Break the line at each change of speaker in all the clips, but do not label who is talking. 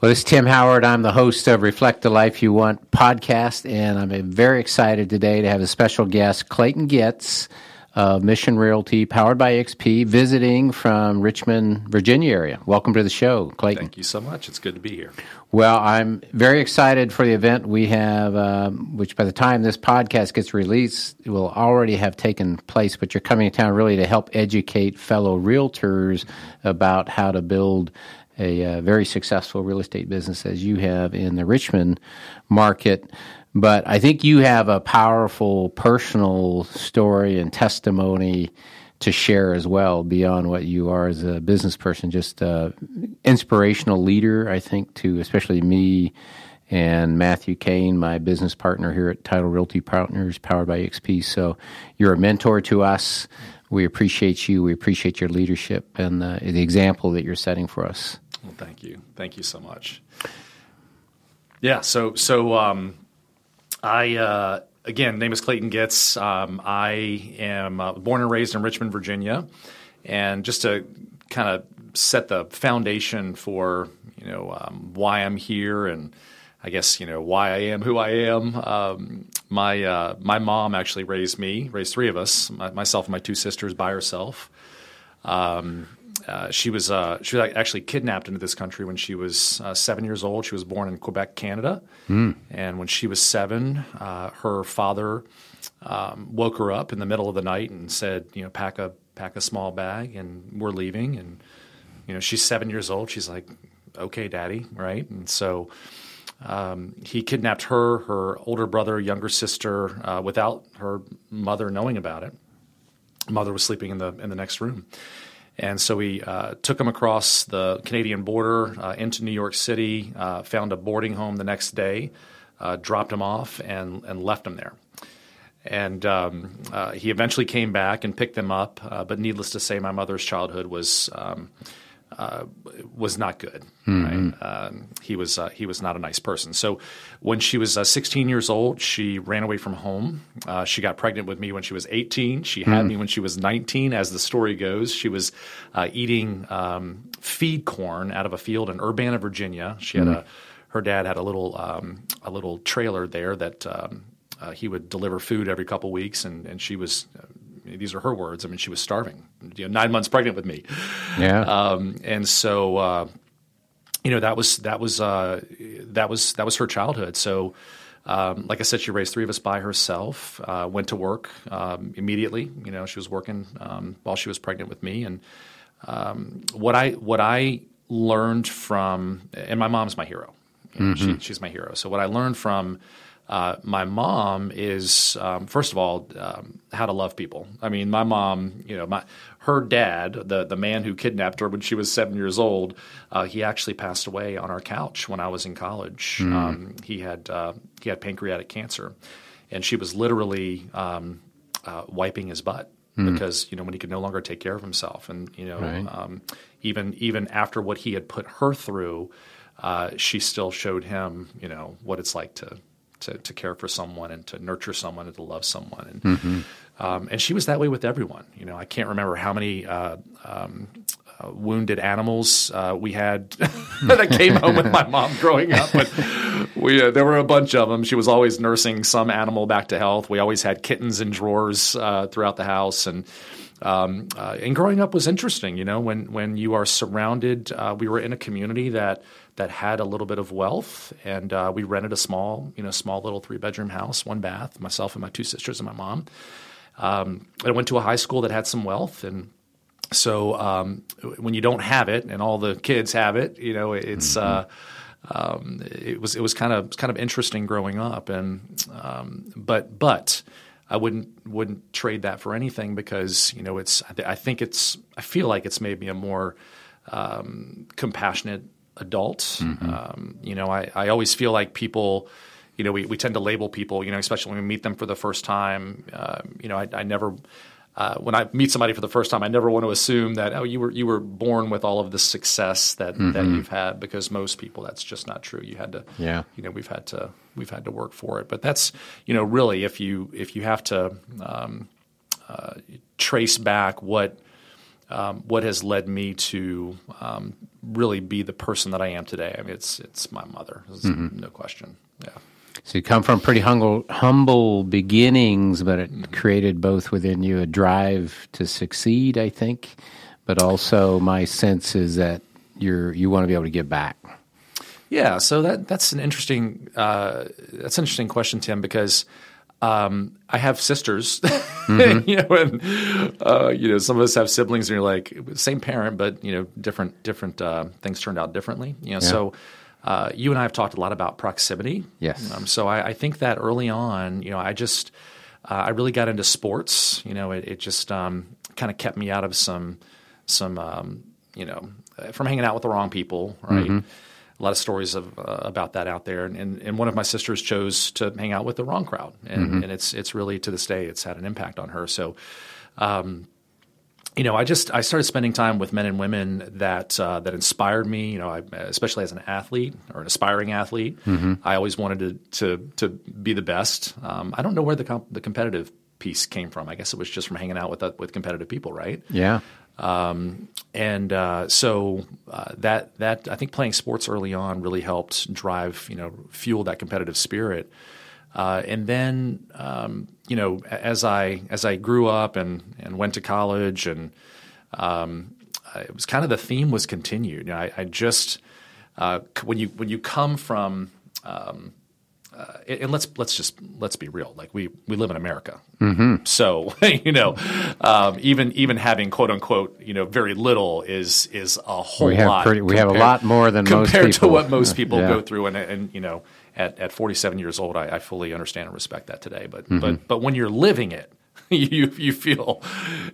Well, this is Tim Howard. I'm the host of Reflect the Life You Want podcast, and I'm very excited today to have a special guest, Clayton Getz of Mission Realty, powered by XP, visiting from Richmond, Virginia area. Welcome to the show, Clayton.
Thank you so much. It's good to be here.
Well, I'm very excited for the event we have, um, which by the time this podcast gets released, will already have taken place. But you're coming to town really to help educate fellow realtors about how to build a uh, very successful real estate business as you have in the Richmond market. But I think you have a powerful personal story and testimony to share as well beyond what you are as a business person. Just uh, inspirational leader, I think, to especially me and Matthew Kane, my business partner here at Title Realty Partners, powered by XP. So you're a mentor to us. We appreciate you. We appreciate your leadership and the example that you're setting for us.
Well, thank you. Thank you so much. Yeah. So, so um, I uh, again, name is Clayton Getz. Um, I am uh, born and raised in Richmond, Virginia, and just to kind of set the foundation for you know um, why I'm here and I guess you know why I am who I am. Um, my uh, my mom actually raised me, raised three of us, my, myself and my two sisters by herself. Um, uh, she was uh, she was actually kidnapped into this country when she was uh, seven years old. She was born in Quebec, Canada, mm. and when she was seven, uh, her father um, woke her up in the middle of the night and said, "You know, pack a pack a small bag, and we're leaving." And you know, she's seven years old. She's like, "Okay, Daddy," right? And so. Um, he kidnapped her, her older brother, younger sister, uh, without her mother knowing about it. Mother was sleeping in the in the next room, and so we uh, took him across the Canadian border uh, into New York City, uh, found a boarding home the next day, uh, dropped him off, and, and left him there. And um, uh, he eventually came back and picked them up. Uh, but needless to say, my mother's childhood was um, uh, was not good. Mm-hmm. Right? Um, he was uh, he was not a nice person. So when she was uh, 16 years old, she ran away from home. Uh, she got pregnant with me when she was 18. She had mm me when she was 19. As the story goes, she was uh, eating um, feed corn out of a field in Urbanna, Virginia. She had mm a her dad had a little um, a little trailer there that. Um, uh, he would deliver food every couple weeks, and, and she was these are her words. I mean, she was starving, you know, nine months pregnant with me.
Yeah.
Um, and so, uh, you know, that was that was uh, that was that was her childhood. So, um, like I said, she raised three of us by herself. Uh, went to work um, immediately. You know, she was working um, while she was pregnant with me. And um, what I what I learned from, and my mom's my hero. You know, mm-hmm. she, she's my hero. So what I learned from uh, my mom is um, first of all um, how to love people. I mean, my mom, you know, my her dad, the the man who kidnapped her when she was seven years old, uh, he actually passed away on our couch when I was in college. Mm. Um, he had uh, he had pancreatic cancer, and she was literally um, uh, wiping his butt. Mm. Because you know when he could no longer take care of himself, and you know right. Um, even even after what he had put her through, uh, she still showed him you know what it's like to to, to care for someone and to nurture someone and to love someone. And, mm-hmm. um, and she was that way with everyone. You know, I can't remember how many uh, um, uh, wounded animals uh, we had that came home with my mom growing up, but we uh, there were a bunch of them. She was always nursing some animal back to health. We always had kittens in drawers uh, throughout the house, and um, uh, and growing up was interesting. You know, when when you are surrounded, we were in a community that that had a little bit of wealth, and uh, we rented a small, you know, small little three bedroom house, one bath, myself and my two sisters and my mom. Um, I went to a high school that had some wealth, and so um, when you don't have it, and all the kids have it, you know, it's. Mm-hmm. Uh, um, it was it was kind of kind of interesting growing up, and um, but but I wouldn't wouldn't trade that for anything because you know it's I, I think it's I feel like it's made me a more um, compassionate adult. Mm-hmm. Um, you know, I, I always feel like people, you know, we, we tend to label people, you know, especially when we meet them for the first time. Uh, you know, I, I never uh, when I meet somebody for the first time, I never want to assume that oh you were you were born with all of the success that mm-hmm. that you've had because most people that's just not true. You had to
yeah
you know we've had to we've had to work for it. But that's you know really if you if you have to um, uh, trace back what um, what has led me to um, really be the person that I am today. I mean it's it's my mother, mm-hmm. no question. Yeah.
So you come from pretty humble, humble beginnings, but it created both within you a drive to succeed, I think, but also my sense is that you're you want to be able to give back.
Yeah, so that that's an interesting uh, that's an interesting question, Tim, because um, I have sisters, mm-hmm. you know, and uh, you know some of us have siblings, and you're like same parent, but you know different different uh, things turned out differently. You know, yeah. so uh, you and I have talked a lot about proximity.
Yes.
Um, so I, I, think that early on, you know, I just uh, I really got into sports. You know, it, it just um, kind of kept me out of some some um, you know from hanging out with the wrong people. Right. Mm-hmm. A lot of stories of, uh, about that out there, and, and, and, one of my sisters chose to hang out with the wrong crowd, and, mm-hmm. and it's it's really to this day it's had an impact on her. So. Um, you know, I just I started spending time with men and women that uh, that inspired me. You know, I, especially as an athlete or an aspiring athlete, mm-hmm. I always wanted to to to be the best. Um, I don't know where the comp- the competitive piece came from. I guess it was just from hanging out with uh, with competitive people, right?
Yeah.
Um, and uh, so uh, that that I think playing sports early on really helped drive you know fuel that competitive spirit. Uh, and then, um, you know, as I as I grew up and and went to college, and um, it was kind of the theme was continued. You know, I, I, just uh, when you when you come from um, uh, and let's let's just let's be real. Like we we live in America, mm-hmm. so you know, um, even even having quote unquote you know very little is is a whole
we have
lot.
Pretty, we have a lot more than
compared
to
what most people yeah. go through, and and you know at, at 47 years old, I, I fully understand and respect that today. But mm-hmm. but but when you're living it, you you feel,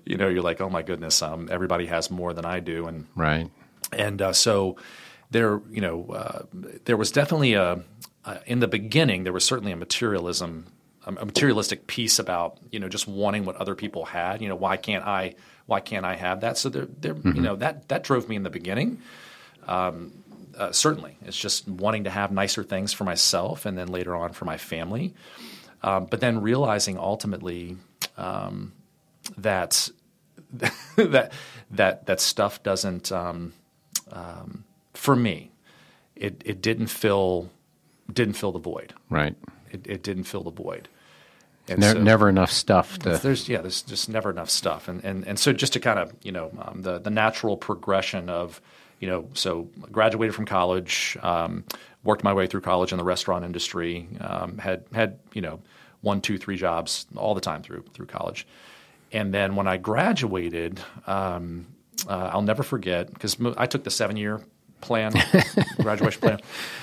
you know, you're like, oh my goodness, um, everybody has more than I do, and
right,
and uh, so there, you know, uh, there was definitely a uh, in the beginning there was certainly a materialism, a materialistic piece about you know just wanting what other people had. You know, why can't I? Why can't I have that? So there, there, mm-hmm. you know, that that drove me in the beginning. Um, uh, certainly, it's just wanting to have nicer things for myself, and then later on for my family. Um, but then realizing ultimately um, that that that that stuff doesn't um, um, for me. It it didn't fill didn't fill the void.
Right.
It, it didn't fill the void.
And ne- so, never enough stuff. To...
There's yeah, there's just never enough stuff, and and and so just to kind of you know um, the the natural progression of you know, so graduated from college, um, worked my way through college in the restaurant industry, um, had had you know one, two, three jobs all the time through through college, and then when I graduated, um, uh, I'll never forget because I took the seven year plan, graduation plan,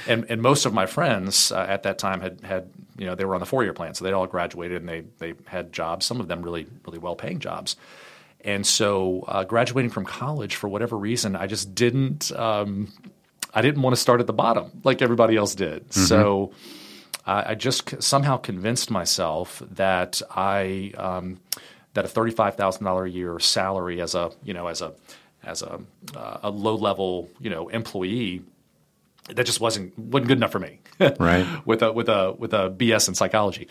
and and most of my friends uh, at that time had had you know they were on the four year plan, so they all graduated and they they had jobs, some of them really really well paying jobs. And so, uh, graduating from college, for whatever reason, I just didn't. Um, I didn't want to start at the bottom like everybody else did. Mm-hmm. So, uh, I just somehow convinced myself that I um, that a thirty five thousand dollar a year salary as a you know as a as a uh, a low level you know employee that just wasn't wasn't good enough for me.
right.
with a with a with a BS in psychology.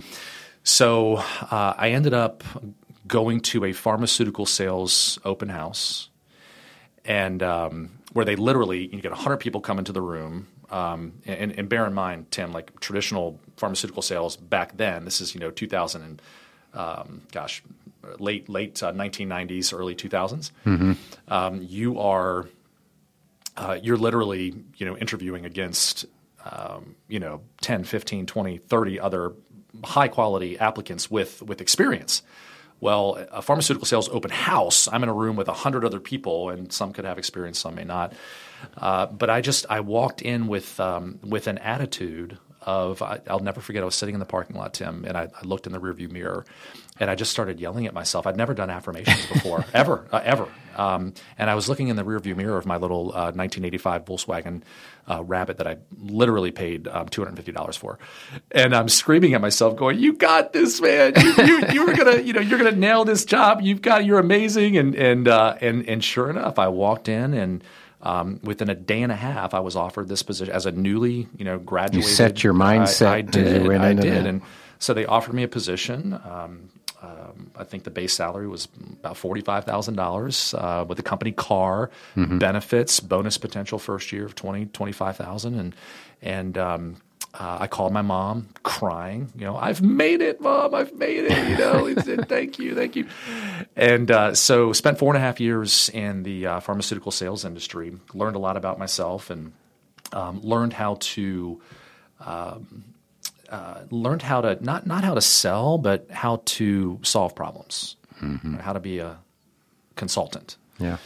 So uh, I ended up going to a pharmaceutical sales open house, and um, where they literally you get 100 people come into the room. Um, and, and, bear in mind, Tim, like traditional pharmaceutical sales back then, this is you know 2000 and um, gosh, late late uh, 1990s, early 2000s. Mm-hmm. Um, you are uh, you're literally you know interviewing against um, you know 10, 15, 20, 30 other high quality applicants with with experience. Well, a pharmaceutical sales open house, I'm in a room with 100 other people, and some could have experience, some may not. Uh, but I just I walked in with um, with an attitude of I, will never forget. I was sitting in the parking lot, Tim, and I, I, looked in the rearview mirror, and I just started yelling at myself. I'd never done affirmations before, ever, uh, ever. Um, and I was looking in the rearview mirror of my little uh, 1985 Volkswagen uh, Rabbit that I literally paid um, $250 for, and I'm screaming at myself, going, "You got this, man! You, you, you were gonna, you know, you're gonna nail this job. You've got, you're amazing." And and uh, and and sure enough, I walked in and um, within a day and a half, I was offered this position as a newly, you know, graduated.
You set your mindset. I, I
did. I did, that. and so they offered me a position. Um, um, I think the base salary was about forty-five thousand uh, dollars with a company car, mm-hmm. benefits, bonus potential first year of twenty twenty-five thousand, and and um, uh, I called my mom crying, you know, I've made it, mom, I've made it, you know, thank you, thank you. And uh, so spent four and a half years in the uh, pharmaceutical sales industry, learned a lot about myself and um, learned how to, um, uh, learned how to, not, not how to sell, but how to solve problems, mm-hmm. how to be a consultant.
Yeah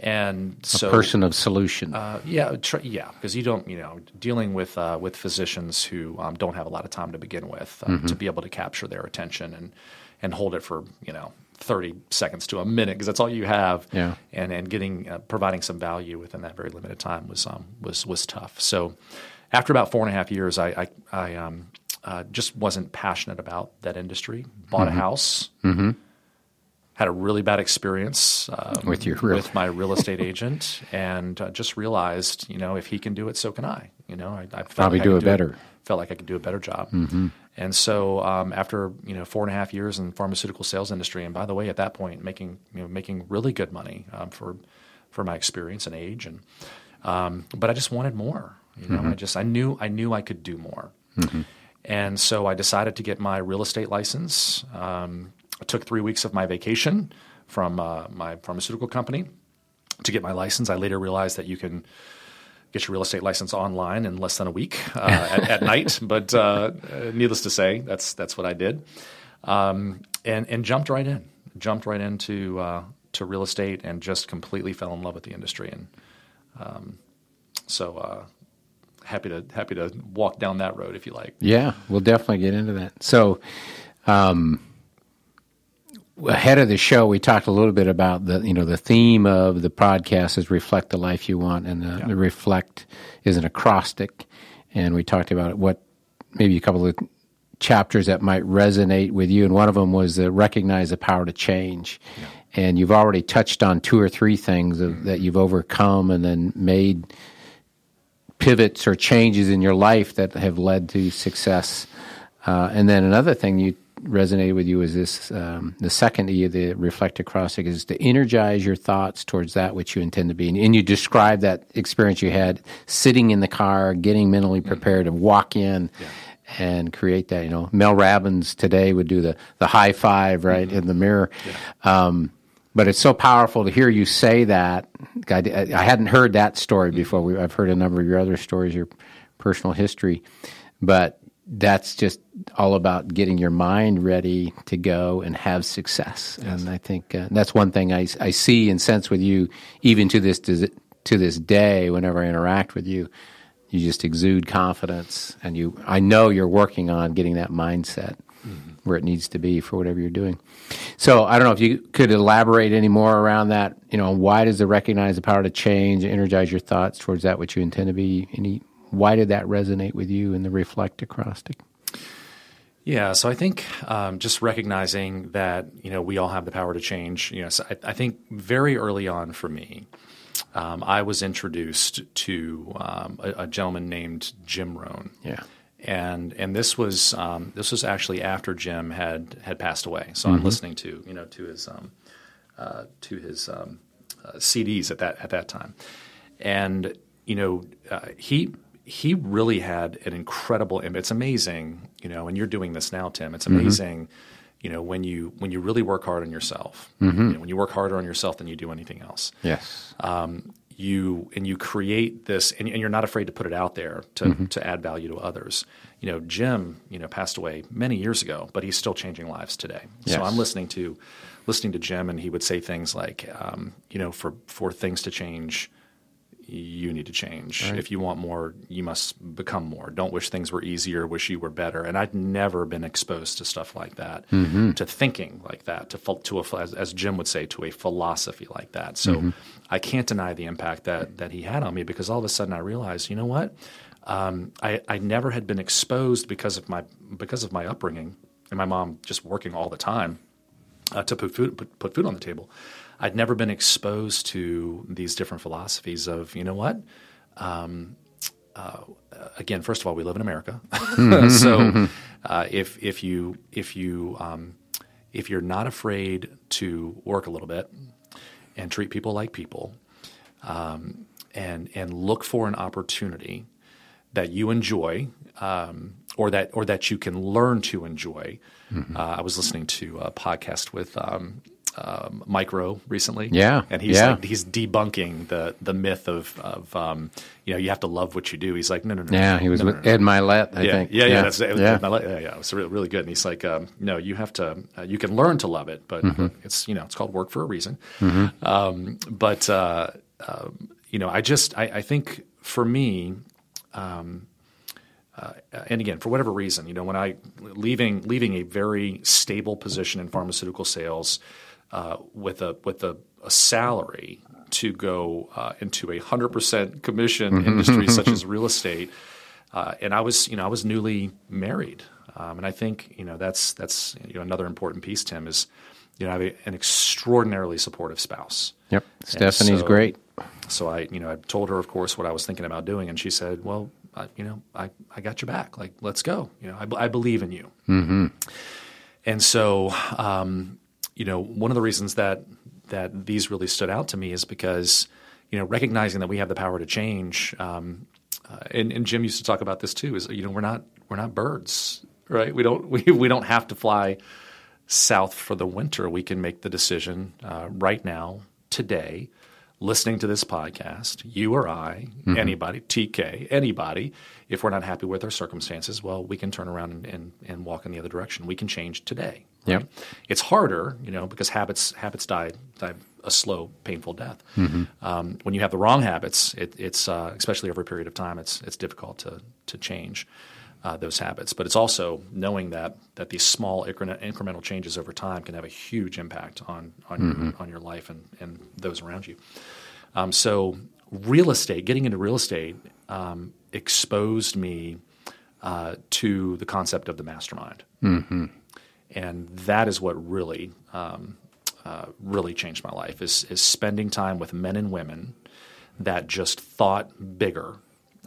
and so
a person of solution.
Uh, yeah, tr- yeah, because you don't, you know, dealing with uh, with physicians who um, don't have a lot of time to begin with um, mm-hmm. to be able to capture their attention and and hold it for you know thirty seconds to a minute because that's all you have.
Yeah,
and and getting uh, providing some value within that very limited time was um, was was tough. So after about four and a half years, I I, I um, uh, just wasn't passionate about that industry. Bought mm-hmm. a house.
Mm-hmm
had a really bad experience
um, with your real-
with my real estate agent, and uh, just realized, you know, if he can do it, so can I. You know, I, I
probably
like
do
it
do better. It,
felt like I could do a better job.
Mm-hmm.
And so, um, after you know four and a half years in the pharmaceutical sales industry, and by the way, at that point, making you know making really good money um, for for my experience and age, and um, but I just wanted more. You know, mm-hmm. I just I knew I knew I could do more.
Mm-hmm.
And so I decided to get my real estate license. Um, I took three weeks of my vacation from uh, my pharmaceutical company to get my license. I later realized that you can get your real estate license online in less than a week uh, at, at, night. But uh, needless to say, that's that's what I did, um, and and jumped right in, jumped right into uh, to real estate, and just completely fell in love with the industry. And um, so uh, happy to happy to walk down that road if you like.
Yeah, we'll definitely get into that. So. Um, ahead of the show, we talked a little bit about the you know the theme of the podcast is reflect the life you want, and the, yeah. the reflect is an acrostic, and we talked about what maybe a couple of chapters that might resonate with you, and one of them was the recognize the power to change. Yeah. And you've already touched on two or three things of, that you've overcome and then made pivots or changes in your life that have led to success. Uh, and then another thing you resonated with you is this um, the second E of the reflect acrostic is to energize your thoughts towards that which you intend to be. And, and you describe that experience you had sitting in the car, getting mentally prepared to walk in. Yeah. And create that, you know. Mel Robbins today would do the, the high five right mm-hmm. in the mirror. Yeah. Um, but it's so powerful to hear you say that. I, I hadn't heard that story before. We, I've heard a number of your other stories, your personal history, but that's just all about getting your mind ready to go and have success. Yes. And I think uh, that's one thing I, I see and sense with you, even to this to this day. Whenever I interact with you, you just exude confidence, and you. I know you're working on getting that mindset mm-hmm. where it needs to be for whatever you're doing. So I don't know if you could elaborate any more around that. You know, why does the recognize the power to change, energize your thoughts towards that which you intend to be? Any why did that resonate with you in the reflect acrostic?
Yeah, so I think um, just recognizing that you know we all have the power to change. You know, so I, I think very early on for me, um, I was introduced to um, a, a, gentleman named Jim Rohn.
Yeah,
and and this was um, this was actually after Jim had had passed away. So mm-hmm. I'm listening to you know to his um, uh, to his um, uh, CDs at that at that time, and you know uh, he he really had an incredible it's amazing you know and you're doing this now tim it's mm-hmm. amazing mm-hmm. you know when you when you really work hard on yourself
mm-hmm.
you know, when you work harder on yourself than you do anything else
yes
um, you and you create this and, and, you're not afraid to put it out there to, mm-hmm. to add value to others you know jim you know passed away many years ago but he's still changing lives today yes. so i'm listening to listening to jim and he would say things like um, you know for for things to change you need to change. Right. If you want more, you must become more. Don't wish things were easier, wish you were better. And I'd never been exposed to stuff like that, mm-hmm. to thinking like that, to to a, as, as, Jim would say, to a philosophy like that. So mm-hmm. I can't deny the impact that that he had on me because all of a sudden I realized, you know what, um, I I never had been exposed because of my because of my upbringing and my mom just working all the time uh, to put food put, put food on the table. I'd never been exposed to these different philosophies of, you know what? Um, uh, again, first of all, we live in America, so uh, if if you if you um, if you're not afraid to work a little bit and treat people like people, um, and and look for an opportunity that you enjoy, um, or that or that you can learn to enjoy. Mm-hmm. Uh, I was listening to a podcast with um, um, Mike Rowe recently.
Yeah,
and he's
yeah.
like he's debunking the the myth of of um, you know you have to love what you do. He's like no no no.
Yeah, he was
no,
with no, no, Ed Mylett. I
yeah,
think.
Yeah, yeah, yeah. That's, yeah. Ed Mylett, yeah, yeah. It was really, really good. And he's like, um, no, you have to. Uh, you can learn to love it, but mm-hmm. it's you know it's called work for a reason. Mm-hmm. Um, but uh, uh, you know, I just I, I think for me. Um, uh, and again, for whatever reason, you know, when I leaving leaving a very stable position in pharmaceutical sales, uh, with a with a, a, salary to go uh, into a hundred percent commission mm-hmm. industry such as real estate. Uh, and I was, you know, I was newly married, um, and I think, you know, that's that's you know another important piece. Tim is, you know, I have an extraordinarily supportive spouse.
Yep, Stephanie's
so,
great.
So I, you know, I told her, of course, what I was thinking about doing, and she said, "Well, you know, I, I got your back. Like, let's go. You know, I, I believe in you." Mm-hmm. And so, um, you know, one of the reasons that that these really stood out to me is because, you know, recognizing that we have the power to change. Um, uh, and, and, Jim used to talk about this too. Is you know we're not we're not birds, right? We don't we, we don't have to fly south for the winter. We can make the decision uh, right now, today, listening to this podcast, you or I, mm-hmm. anybody, TK, anybody, if we're not happy with our circumstances, well, we can turn around and, and, and walk in the other direction. We can change today.
Yeah,
it's harder, you know, because habits habits die die a slow, painful death. Mm-hmm. Um, when you have the wrong habits, it, it's uh, especially over a period of time, it's it's difficult to to change. Uh, those habits, but it's also knowing that that these small incremental changes over time can have a huge impact on on mm-hmm. your on your life and, and those around you. Um, so real estate, getting into real estate, um, exposed me uh, to the concept of the mastermind. Mm-hmm and that is what really um, uh, really changed my life is is spending time with men and women that just thought bigger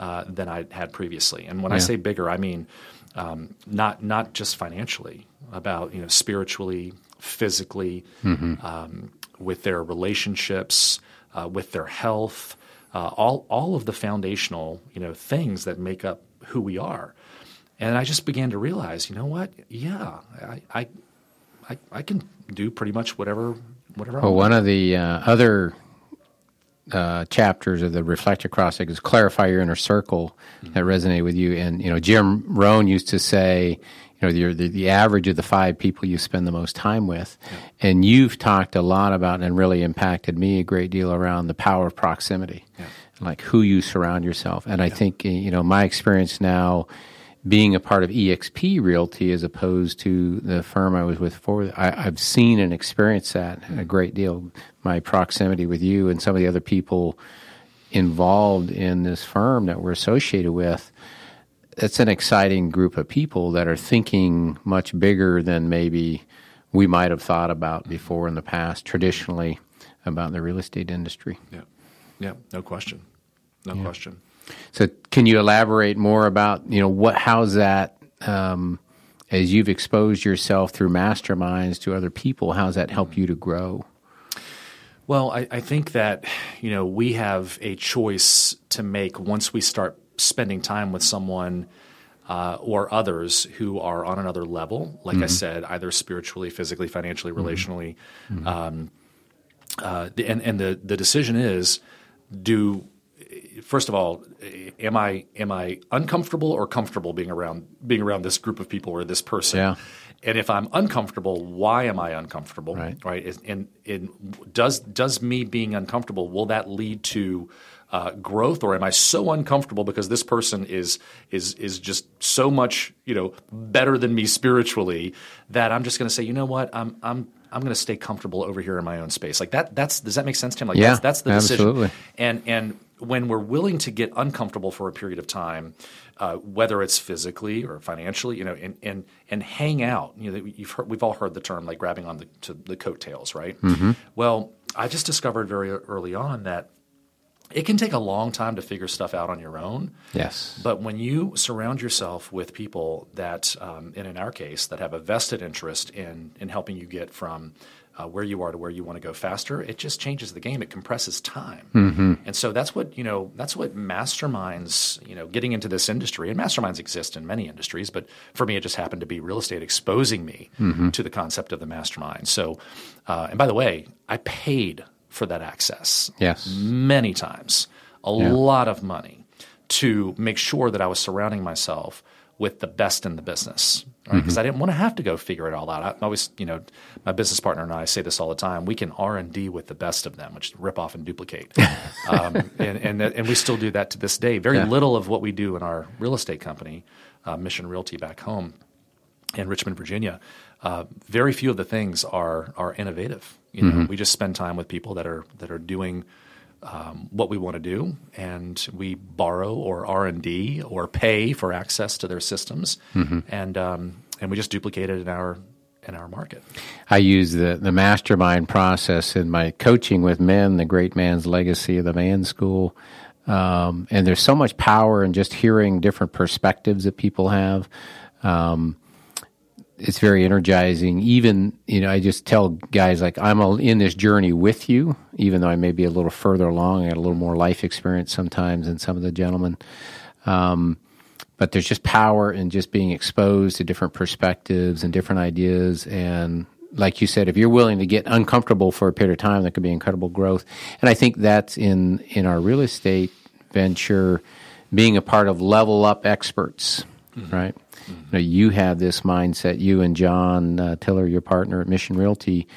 uh, than I had previously. And when yeah. I say bigger, I mean um, not not just financially, about you know spiritually, physically, mm-hmm. um, with their relationships, uh, with their health, uh, all all of the foundational you know things that make up who we are. And I just began to realize, you know what? Yeah, I, I, I, I can do pretty much whatever, whatever.
Well, one of the uh, other uh, chapters of the Reflect acrostic clarify your inner circle mm-hmm. that resonate with you. And you know, Jim Rohn used to say, you know, the, the, the average of the five people you spend the most time with, yeah. and you've talked a lot about and really impacted me a great deal around the power of proximity, yeah. like who you surround yourself. And I think you know my experience now being a part of EXP Realty as opposed to the firm I was with before, I, have seen and experienced that a great deal. My proximity with you and some of the other people involved in this firm that we're associated with, it's an exciting group of people that are thinking much bigger than maybe we might have thought about before in the past, traditionally, about the real estate industry.
Yeah, yeah, no question, no yeah. question.
So, can you elaborate more about you know what how's that um, as you've exposed yourself through masterminds to other people? How's that help you to grow?
Well, I, I think that you know we have a choice to make once we start spending time with someone. Uh, or others who are on another level, like mm-hmm. I said, either spiritually, physically, financially, mm-hmm. relationally. Mm-hmm. Um, uh, and and the the decision is, do first of all, am I am I uncomfortable or comfortable being around being around this group of people or this person?
Yeah.
And if I'm uncomfortable, why am I uncomfortable?
Right.
Right. And, and does does me being uncomfortable will that lead to uh, growth, or am I so uncomfortable because this person is is is just so much you know better than me spiritually that I'm just going to say, you know what, I'm I'm I'm going to stay comfortable over here in my own space. Like that. That's does that make sense, Tim? Like
yeah,
that's, that's the decision.
Absolutely.
And and when we're willing to get uncomfortable for a period of time, uh, whether it's physically or financially, you know, and and and hang out. You know, you've heard, we've all heard the term like grabbing on the to the coattails, right?
Mm-hmm.
Well, I just discovered very early on that it can take a long time to figure stuff out on your own.
Yes.
But when you surround yourself with people that, um, and in our case, that have a vested interest in in helping you get from uh, where you are to where you want to go faster, it just changes the game. It compresses time,
mm-hmm.
and so that's what you know. That's what masterminds, you know, getting into this industry, and masterminds exist in many industries, but for me, it just happened to be real estate exposing me
mm-hmm.
to the concept of the mastermind. So, uh, and by the way, I paid for that access.
Yes.
Many times. A yeah. lot of money to make sure that I was surrounding myself with the best in the business. Because right? mm-hmm. I didn't want to have to go figure it all out. I always, you know, my business partner and I say this all the time. We can R and D with the best of them, which is rip off and duplicate, um, and, and and we still do that to this day. Very yeah. little of what we do in our real estate company, uh, Mission Realty, back home in Richmond, Virginia, uh, very few of the things are are innovative. You know, mm-hmm. we just spend time with people that are that are doing um, what we want to do, and we borrow or R and D or pay for access to their systems, mm-hmm. and um, and we just duplicate it in our in our market.
I use the the mastermind process in my coaching with men, the Great Man's Legacy of the Man School. Um, and there's so much power in just hearing different perspectives that people have. Um, it's very energizing. Even you know, I just tell guys like I'm in this journey with you, even though I may be a little further along. I got a little more life experience sometimes than some of the gentlemen. Um, but there's just power in just being exposed to different perspectives and different ideas. And like you said, if you're willing to get uncomfortable for a period of time, that could be incredible growth. And I think that's in in our real estate venture, being a part of level up experts, mm-hmm. right? Mm-hmm. You, know, you have this mindset. You and John uh, Tiller, your partner at Mission Realty,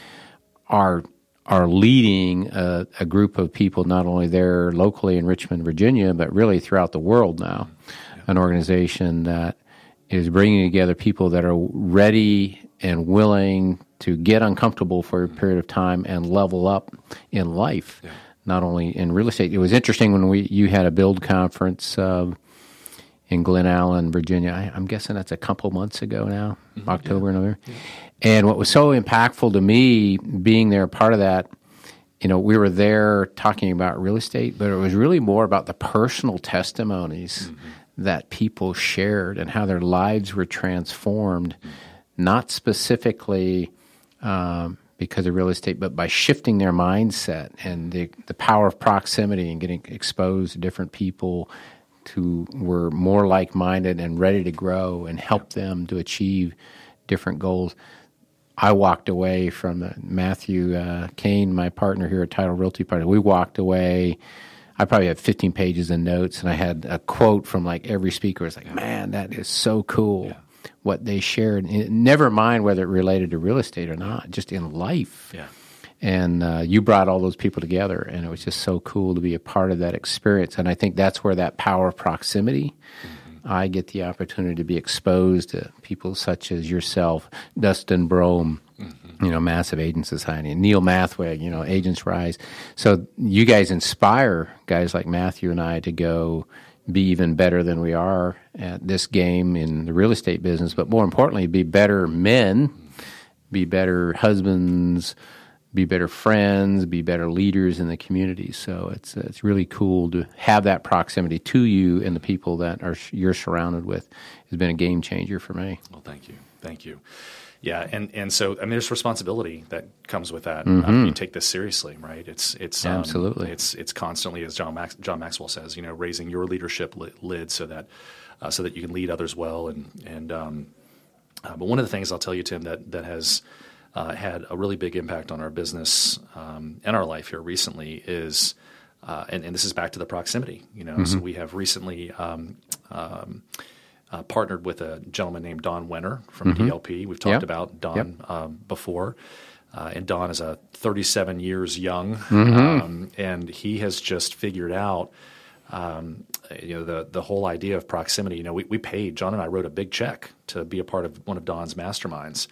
are are leading a, a, group of people not only there locally in Richmond, Virginia, but really throughout the world now. Yeah. An organization that is bringing together people that are ready and willing to get uncomfortable for a period of time and level up in life. Yeah. Not only in real estate. It was interesting when we you had a build conference uh, in Glen Allen, Virginia. I, am guessing that's a couple months ago now, mm-hmm, October, yeah. November. Yeah. And what was so impactful to me, being there, part of that, you know, we were there talking about real estate, but it was really more about the personal testimonies mm-hmm. that people shared and how their lives were transformed, mm-hmm. not specifically. Um, because of real estate, but by shifting their mindset and the, the power of proximity and getting exposed to different people who were more like minded and ready to grow and help them to achieve different goals. I walked away from uh, Matthew uh, Kane, my partner here at Title Realty Partner. We walked away. I probably had 15 pages of notes, and I had a quote from like every speaker. It's like, man, that is so cool yeah. what they shared. never mind whether it related to real estate or not, just in life.
Yeah
and uh, you brought all those people together and it was just so cool to be a part of that experience and i think that's where that power of proximity mm-hmm. i get the opportunity to be exposed to people such as yourself dustin brohm mm-hmm. you know massive agent society and neil mathweg you know agents rise so you guys inspire guys like matthew and i to go be even better than we are at this game in the real estate business but more importantly be better men be better husbands be better friends, be better leaders in the community. So it's it's really cool to have that proximity to you and the people that are you're surrounded with. Has been a game changer for me.
Well, thank you, thank you. Yeah, and, and so I mean, there's responsibility that comes with that. Mm-hmm. Um, you take this seriously, right? It's it's
um, absolutely
it's it's constantly, as John Max, John Maxwell says, you know, raising your leadership lid so that uh, so that you can lead others well. And and um, uh, but one of the things I'll tell you, Tim, that that has uh, had a really big impact on our business um, and our life here recently is, uh, and, and, this is back to the proximity. You know, mm-hmm. so we have recently um, um, uh, partnered with a gentleman named Don Wenner from mm-hmm. DLP. We've talked yep. about Don yep. Um, before. Uh, and Don is a 37 years young,
Mm-hmm.
um, and he has just figured out, um, you know, the the whole idea of proximity. You know, we, we paid John and I wrote a big check to be a part of one of Don's masterminds,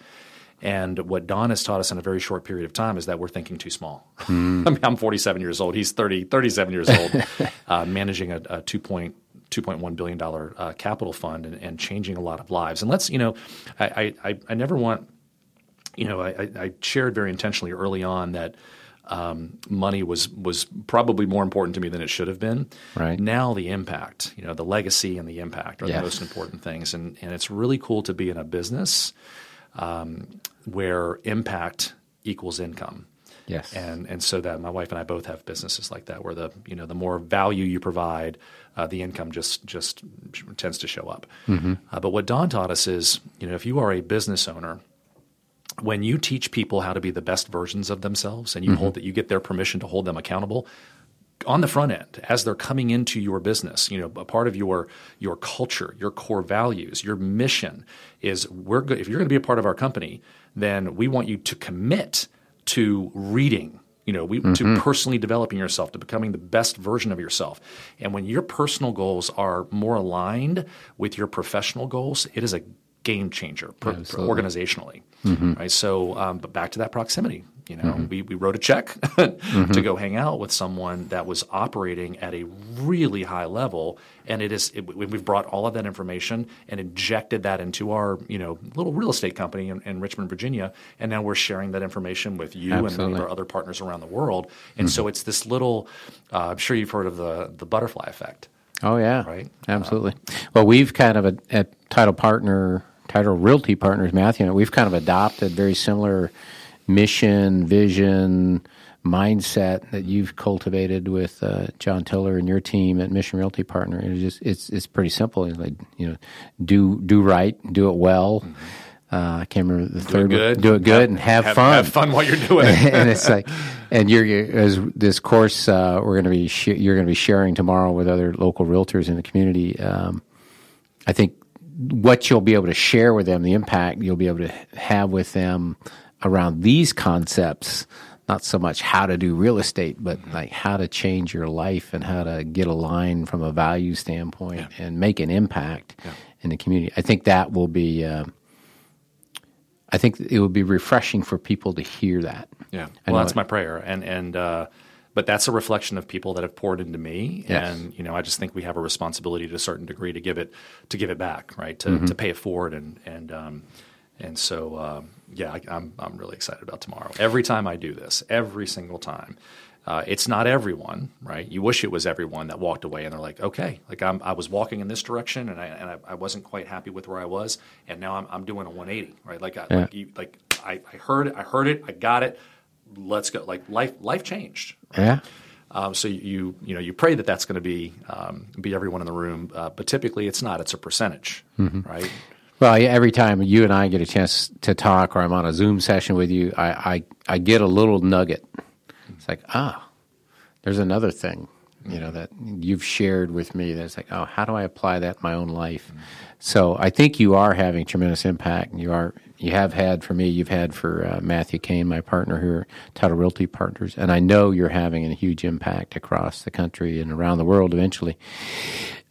and what Don has taught us in a very short period of time is that we're thinking too small. I mean, I'm 47 years old. He's 30, 37 years old, uh, managing a, a 2. Point, $2.1 billion uh, capital fund and, and changing a lot of lives. And let's, you know, I, I, I never want you know, I, I shared very intentionally early on that um, money was was probably more important to me than it should have been.
Right.
Now the impact, you know, the legacy and the impact are
Yes.
the most important things, and and it's really cool to be in a business um, where impact equals income.
Yes.
And and so that my wife and I both have businesses like that where the you know the more value you provide, uh, the income just just tends to show up. Uh, but what Don taught us is you know if you are a business owner, when you teach people how to be the best versions of themselves and you hold that you get their permission to hold them accountable on the front end as they're coming into your business you know a part of your your culture your core values your mission is we're good if you're going to be a part of our company then we want you to commit to reading you know we, to personally developing yourself to becoming the best version of yourself. And when your personal goals are more aligned with your professional goals it is a game changer per, organizationally. Right? So um, but back to that proximity you know mm-hmm. we, we wrote a check to mm-hmm. go hang out with someone that was operating at a really high level. And it is it, we- we've brought all of that information and injected that into our you know little real estate company in, in richmond virginia. And now we're sharing that information with you and many
Absolutely.
of our other partners around the world. And so mm-hmm. it's this little uh, i'm sure you've heard of the the butterfly effect.
Oh yeah,
Right?
Absolutely. well, we've kind of a, at Title Partner, Title Realty Partners, Matthew, and we've kind of adopted very similar mission, vision, mindset that you've cultivated with uh, John Tiller and your team at Mission Realty Partner. It's just it's it's pretty simple. It's like you know, do do right, do it well. Uh, I can't remember the
do
third. one.
good
Do it good and have, fun
have fun while you're doing it
and it's like, and you're, you're as this course uh, we're going to be sh- you're going to be sharing tomorrow with other local realtors in the community. Um, I think what you'll be able to share with them, the impact you'll be able to have with them around these concepts, not so much how to do real estate, but like how to change your life and how to get aligned from a value standpoint and make an impact in the community. I think that will be. Uh, I think it would be refreshing for people to hear that.
Yeah, well, that's
it.
my prayer, and and uh, but that's a reflection of people that have poured into me,
Yes.
and you know, I just think we have a responsibility to a certain degree to give it to give it back, right? To
Mm-hmm.
to pay it forward, and and um, and so um, yeah, I, I'm I'm really excited about tomorrow. Every time I do this, every single time. Uh, it's not everyone, right? You wish it was everyone that walked away and they're like, okay, like I'm, I was walking in this direction and I and I, I wasn't quite happy with where I was, and now I'm, I'm doing a 180, right? Like, I, like, you, like I, I heard it, I heard it, I got it. Let's go. Like life, life changed.
Yeah.
Um, so you you know you pray that that's going to be um, be everyone in the room, uh, but typically it's not. It's a percentage, right?
Well, yeah, every time you and I get a chance to talk, or I'm on a Zoom session with you, I I, I get a little nugget. It's like, ah, there's another thing, you know, that you've shared with me. That's like, oh, how do I apply that in my own life? So I think you are having tremendous impact. You are, you have had for me, you've had for uh, Matthew Kane, my partner here, Title Realty Partners, and I know you're having a huge impact across the country and around the world eventually.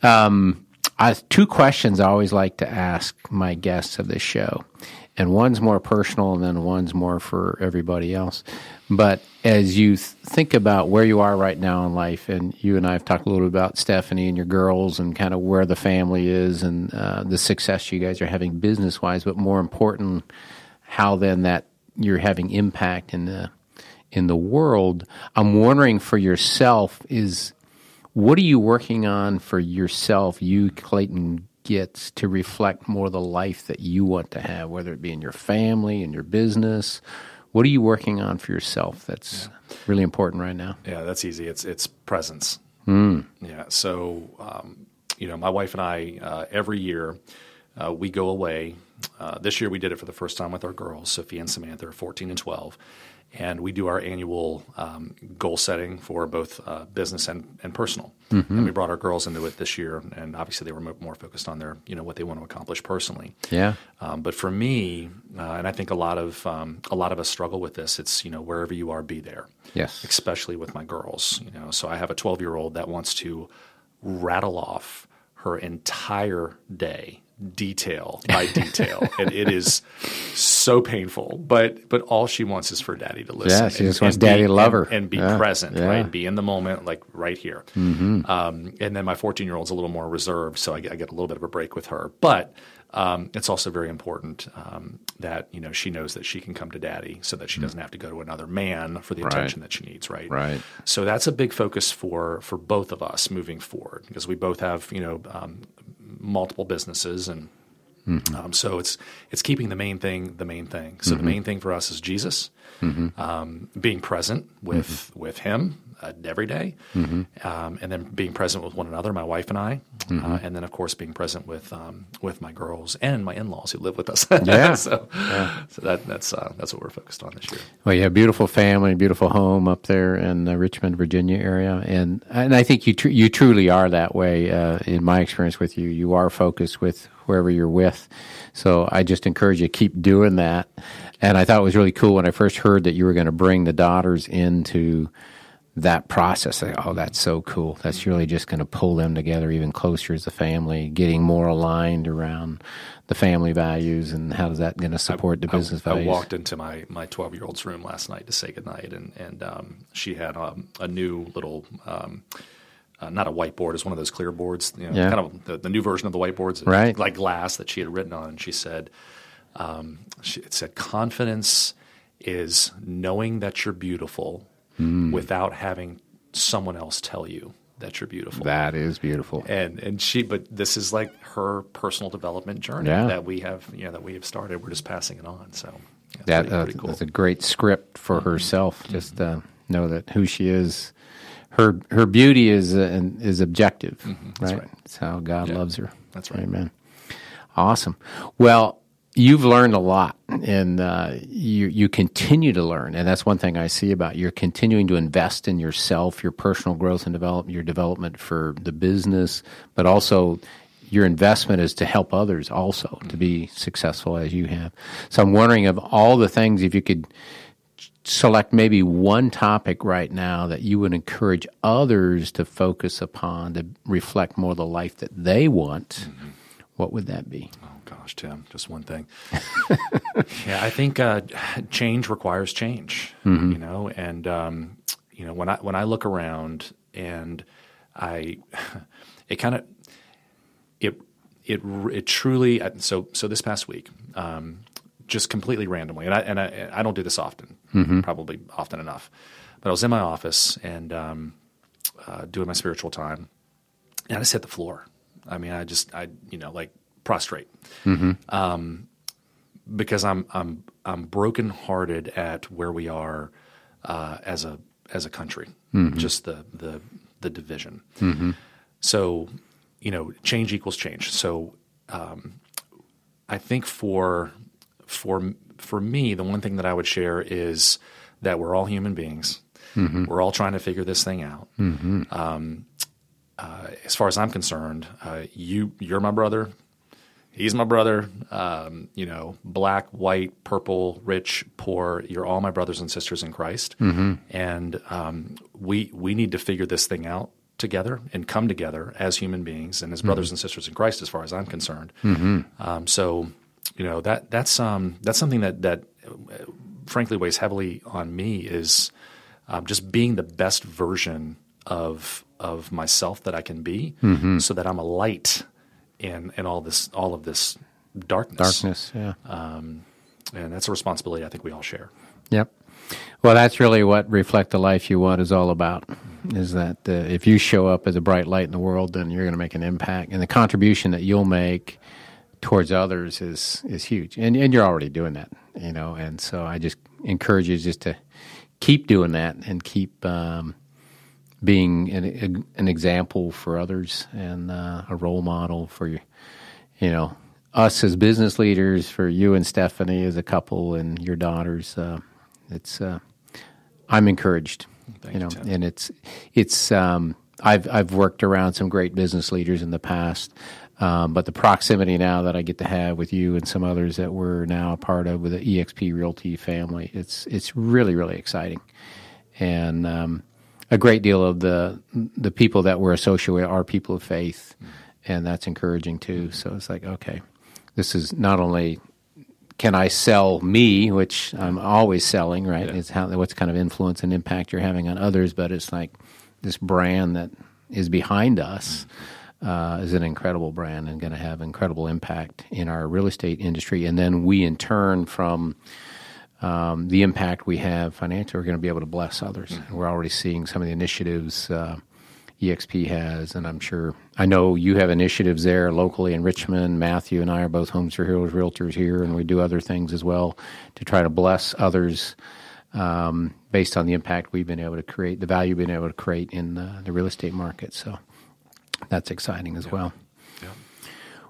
Um, I, two questions I always like to ask my guests of this show, and one's more personal, and then one's more for everybody else. But as you th- think about where you are right now in life, and you and I have talked a little bit about Stephanie and your girls, and kind of where the family is, and uh, the success you guys are having business wise, but more important, how then that you're having impact in the in the world. I'm wondering for yourself is what are you working on for yourself, you, Clayton Getz, to reflect more the life that you want to have, whether it be in your family, in your business? What are you working on for yourself that's really important right now?
Yeah, that's easy. It's it's presence.
Hmm.
Yeah. So um, you know, my wife and I uh, every year uh, we go away. Uh, this year we did it for the first time with our girls, Sophia and Samantha, are 14 and 12 and we do our annual um, goal setting for both uh, business and, and personal. Mm-hmm. And we brought our girls into it this year, and obviously they were more focused on their you know what they want to accomplish personally.
Yeah.
Um, but for me, uh, and I think a lot of um, a lot of us struggle with this. It's you know wherever you are, be there.
Yes.
Especially with my girls, you know. So I have a 12 year old that wants to rattle off her entire day detail by detail, and it is so painful. But but all she wants is for daddy to listen.
Yeah, she just wants daddy
be,
to love her
and, and be
yeah.
present,
yeah.
right? Be in the moment, like right here.
Mm-hmm.
Um, and then my 14 year old's a little more reserved, so I, I, get a little bit of a break with her. But um, it's also very important um, that you know she knows that she can come to daddy, so that she mm-hmm. doesn't have to go to another man for the attention
right.
that she needs, right?
Right.
So that's a big focus for for both of us moving forward because we both have you know um, multiple businesses and Mm-hmm. Um, so it's it's keeping the main thing the main thing. So mm-hmm. the main thing for us is Jesus, mm-hmm. um, being present with mm-hmm. with Him uh, every day, mm-hmm. um, and then being present with one another, my wife and I, uh, mm-hmm. and then of course being present with um, with my girls and my in laws who live with us.
Yeah.
so
yeah.
so that that's uh, that's what we're focused on this year.
Well, you have a beautiful family, beautiful home up there in the Richmond, Virginia area, and and I think you tr- you truly are that way. Uh, in my experience with you, you are focused with whoever you're with. So I just encourage you to keep doing that. And I thought it was really cool when I first heard that you were going to bring the daughters into that process. Like, oh, that's so cool. That's really just going to pull them together even closer as a family, getting more aligned around the family values and how is that going to support the business
I,
values.
I walked into my my 12 year old's room last night to say goodnight, and and um, she had um, a new little. Um, uh, not a whiteboard, it's one of those clear boards, you know,
Yeah.
kind of the, the new version of the whiteboards,
Right.
like glass that she had written on. And she said, um, she, it said, confidence is knowing that you're beautiful
Mm.
without having someone else tell you that you're beautiful.
that is beautiful.
and and she, but this is like her personal development journey
Yeah.
that we have, you know, that we have started. We're just passing it on. So yeah,
that
pretty,
uh,
pretty cool.
that's a great script for herself. Just uh, know that who she is, her her beauty is uh, is objective,
Mm-hmm. that's
right?
right.
It's how God
Yeah,
loves her.
that's right.
Amen. Awesome. Well, you've learned a lot, and uh, you you continue to learn, and that's one thing I see about you. You're continuing to invest in yourself, your personal growth and development, your development for the business, but also your investment is to help others also to be successful as you have. So I'm wondering of all the things, if you could select maybe one topic right now that you would encourage others to focus upon to reflect more the life that they want, what would that be?
Gosh, Tim, just one thing. yeah, I think uh, change requires change. You know, and um, you know when I when I look around and I, it kind of it it it truly uh, so so this past week. Um, just completely randomly, and I and I, I don't do this often, probably often enough. But I was in my office and um, uh, doing my spiritual time, and I just hit the floor. I mean, I just I you know like prostrate um, because I'm I'm I'm brokenhearted at where we are uh, as a as a country, just the the the division. So you know, change equals change. So um, I think for for for me, the one thing that I would share is that we're all human beings. We're all trying to figure this thing out. Um, uh, as far as I'm concerned, uh, you you're my brother. He's my brother. Um, you know, black, white, purple, rich, poor. You're all my brothers and sisters in Christ, and um, we we need to figure this thing out together and come together as human beings and as brothers and sisters in Christ. As far as I'm concerned, um, so you know that that's um, that's something that that uh, frankly weighs heavily on me is um, just being the best version of of myself that I can be, so that I'm a light in in all this all of this darkness.
Darkness, yeah.
and that's a responsibility I think we all share.
Yep. Well, that's really what reflect the life you want is all about. Is that uh, if you show up as a bright light in the world, then you're going to make an impact, and the contribution that you'll make towards others is is huge, and and you're already doing that, you know. And so I just encourage you just to keep doing that and keep um, being an, an example for others and uh, a role model for you, you know, us as business leaders, for you and Stephanie as a couple, and your daughters. Uh, it's uh, I'm encouraged.
Thank
you know,
you,
and it's it's um, I've I've worked around some great business leaders in the past. Um, but the proximity now that I get to have with you and some others that we're now a part of with the EXP Realty family, it's it's really really exciting, and um, a great deal of the the people that we're associated with are people of faith, and that's encouraging too. So it's like okay, this is not only can I sell me, which I'm always selling, right?
Yeah.
It's how what's kind of influence and impact you're having on others, but it's like this brand that is behind us uh, is an incredible brand and going to have incredible impact in our real estate industry. And then we, in turn, from um, the impact we have financially, we're going to be able to bless others.
Mm-hmm.
We're already seeing some of the initiatives uh, EXP has, and I'm sure I know you have initiatives there locally in Richmond. Matthew and I are both Homes for Heroes realtors here, and we do other things as well to try to bless others um, based on the impact we've been able to create, the value we've been able to create in the, the real estate market. So that's exciting as well.
Yeah.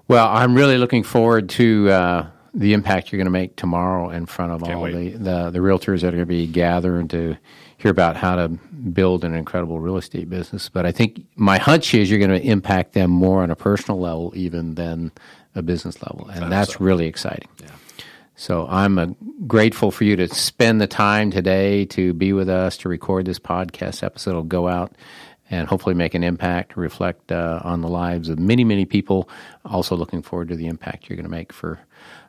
Well, I'm really looking forward to uh, the impact you're going to make tomorrow in front of
Can't
all the, the, the realtors that are going to be gathering to hear about how to build an incredible real estate business. But I think my hunch is you're going to impact them more on a personal level even than a business level. And that's
so.
really exciting.
Yeah.
So I'm uh, grateful for you to spend the time today to be with us to record this podcast episode. It'll go out and hopefully make an impact, reflect uh, on the lives of many, many people. Also, looking forward to the impact you're going to make for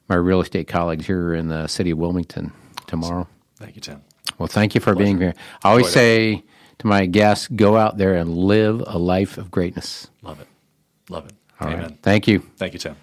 my real estate colleagues here in the city of Wilmington tomorrow.
Thank you, Tim.
Well, thank you for being here. I always
Enjoyed it.
say to my guests, go out there and live a life of greatness.
Love it. Love it.
All right.
Amen.
Thank you.
Thank you, Tim.